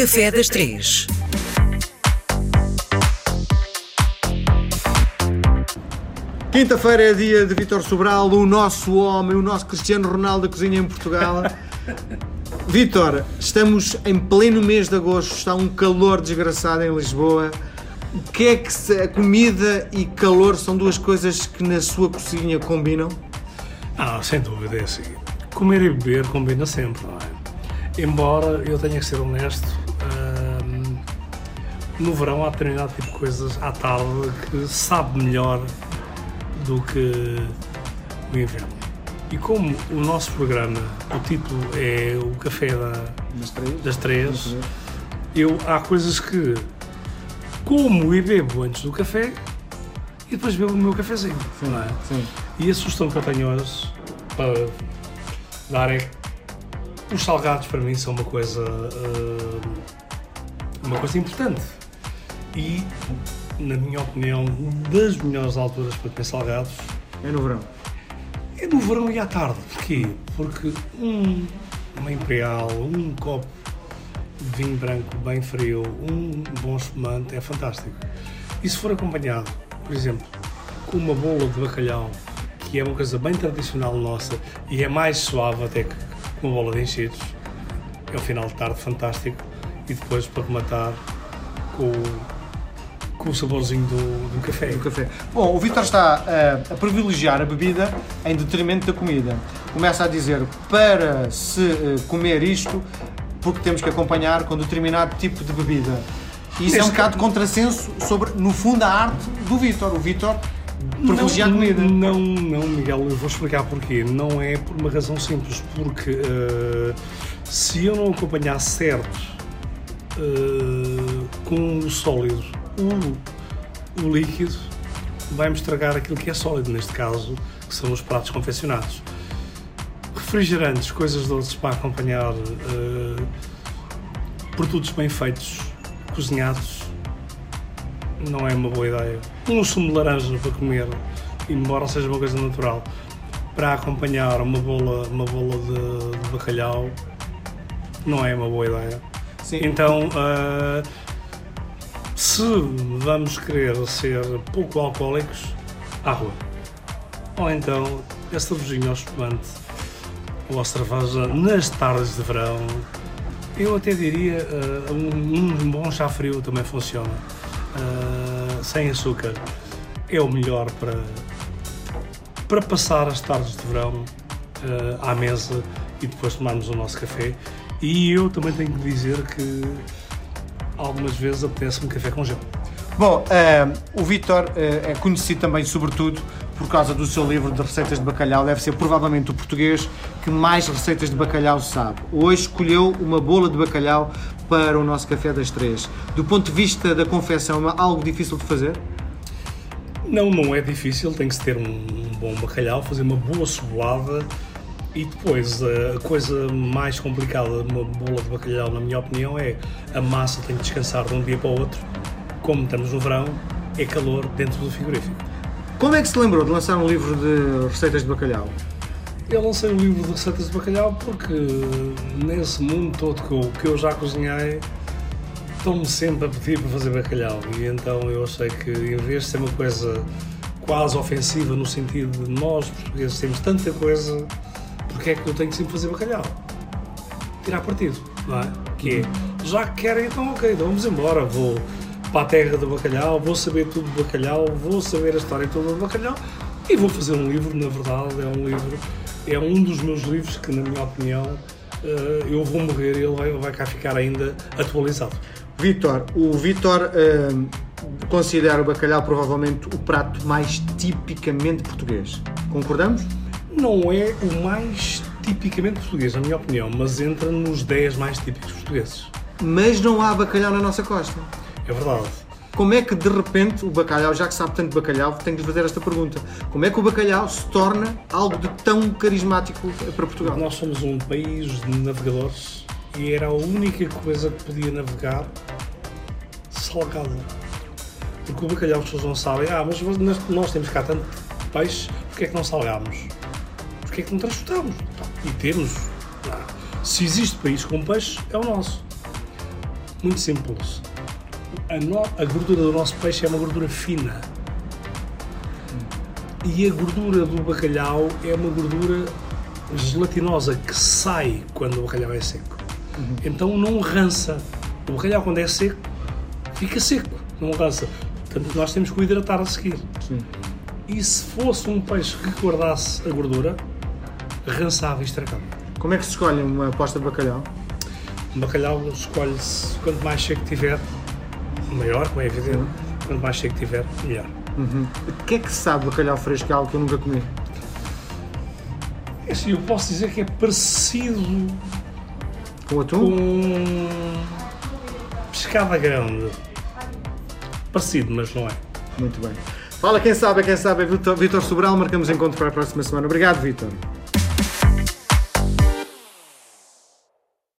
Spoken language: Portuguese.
Café das Três. Quinta-feira é dia de Vítor Sobral, o nosso homem, o nosso Cristiano Ronaldo da cozinha em Portugal. Vítor, estamos em pleno mês de agosto, está um calor desgraçado em Lisboa. O que é que se- a comida e calor são duas coisas que na sua cozinha combinam? Ah, sem dúvida, é assim. Comer e beber combina sempre, não é? Embora eu tenha que ser honesto, no verão há determinado tipo de coisas à tarde que sabe melhor do que o inverno. E como o nosso programa, o título é o café da- Das três? das três, eu há coisas que como e bebo antes do café e depois bebo o meu cafezinho. não é? Sim. E a sugestão que eu tenho hoje para dar é que os salgados para mim são uma coisa eh, uma coisa importante e na minha opinião das melhores alturas para comer salgados É no verão. é no verão e à tarde. Porquê? Porque um, uma imperial, um copo de vinho branco bem frio, um bom espumante é fantástico. E se for acompanhado, por exemplo, com uma bola de bacalhau, que é uma coisa bem tradicional nossa e é mais suave até que uma bola de enchidos, é um final de tarde fantástico. E depois para rematar com, com o saborzinho do, do café. do café. Bom, o Vítor está eh, a privilegiar a bebida em detrimento da comida. Começa a dizer para se eh, comer isto, porque temos que acompanhar com determinado tipo de bebida. E isso é um bocado de contrassenso sobre, no fundo, a arte do Vítor. O Vítor privilegia a não, comida. Não, não, Miguel, eu vou explicar porquê. Não é por uma razão simples, porque eh, se eu não acompanhar certo eh, com o sólido o, o líquido, vai-me estragar aquilo que é sólido, neste caso, que são os pratos confeccionados. Refrigerantes, coisas doces para acompanhar, eh, produtos bem feitos, cozinhados, não é uma boa ideia. Um sumo de laranja para comer, embora seja uma coisa natural, para acompanhar uma bola, uma bola de, de bacalhau, não é uma boa ideia. Sim. Então, ah, se vamos querer ser pouco alcoólicos, à rua. Ou então, a cervejinha ao espumante, ou a cerveja nas tardes de verão, eu até diria ah, um, um bom chá frio também funciona. Ah, sem açúcar. É o melhor para, para passar as tardes de verão ah, à mesa e depois tomarmos o nosso café. E eu também tenho que dizer que algumas vezes apetece-me café com gelo. Bom, eh, o Vítor eh, é conhecido também, sobretudo, por causa do seu livro de receitas de bacalhau. Deve ser provavelmente o português que mais receitas de bacalhau sabe. Hoje escolheu uma bola de bacalhau para o nosso café das três. Do ponto de vista da confecção, é algo difícil de fazer? Não, não é difícil, tem que se ter um, um bom bacalhau, fazer uma boa cebolada e depois a coisa mais complicada de uma bola de bacalhau, na minha opinião, é a massa tem que descansar de um dia para o outro. Como estamos no verão, é calor dentro do frigorífico. Como é que se lembrou de lançar um livro de receitas de bacalhau? Eu lancei o livro de receitas de bacalhau porque nesse mundo todo que eu, que eu já cozinhei estão-me sempre a pedir para fazer bacalhau e então eu achei que em vez de ser uma coisa quase ofensiva no sentido de nós portugueses temos tanta coisa, porque é que eu tenho que sempre fazer bacalhau? Tirar partido, não é? Que é, já que querem, então ok, então vamos embora, vou para a terra do bacalhau, vou saber tudo do bacalhau, vou saber a história toda do bacalhau e vou fazer um livro, na verdade é um livro, é um dos meus livros que na minha opinião eh, eu vou morrer e ele vai, cá ficar ainda atualizado. Vítor, o Vítor eh, considera o bacalhau provavelmente o prato mais tipicamente português. Concordamos? Não é o mais tipicamente português, na minha opinião, mas entra nos 10 mais típicos portugueses. Mas não há bacalhau na nossa costa. É verdade. Como é que de repente o bacalhau, já que sabe tanto de bacalhau, tenho lhe fazer esta pergunta: como é que o bacalhau se torna algo de tão carismático para Portugal? Nós somos um país de navegadores e era a única coisa que podia navegar salgada. Porque o bacalhau as pessoas não sabem, ah, mas nós, nós temos cá tanto peixe, porque é que não salgamos? Porque é que não transportamos? E temos. Ah, Se existe país com peixe, é o nosso. Muito simples. A, no- a gordura do nosso peixe é uma gordura fina. E a gordura do bacalhau é uma gordura gelatinosa que sai quando o bacalhau é seco. Então não rança. O bacalhau, quando é seco, fica seco, não rança. Portanto, nós temos que o hidratar a seguir. Sim. E se fosse um peixe que guardasse a gordura, rançava e estragava. Como é que se escolhe uma pasta de bacalhau? O bacalhau escolhe-se quanto mais seco tiver, maior, como é evidente. Quanto mais seco tiver, melhor. O que é que se sabe bacalhau fresco? Que é algo que eu nunca comi. É Assim, eu posso dizer que é parecido Com atum? com pescada grande. Parecido, mas não é. Muito bem. Fala quem sabe, quem sabe é Vitor Sobral. Marcamos encontro para a próxima semana. Obrigado, Vitor.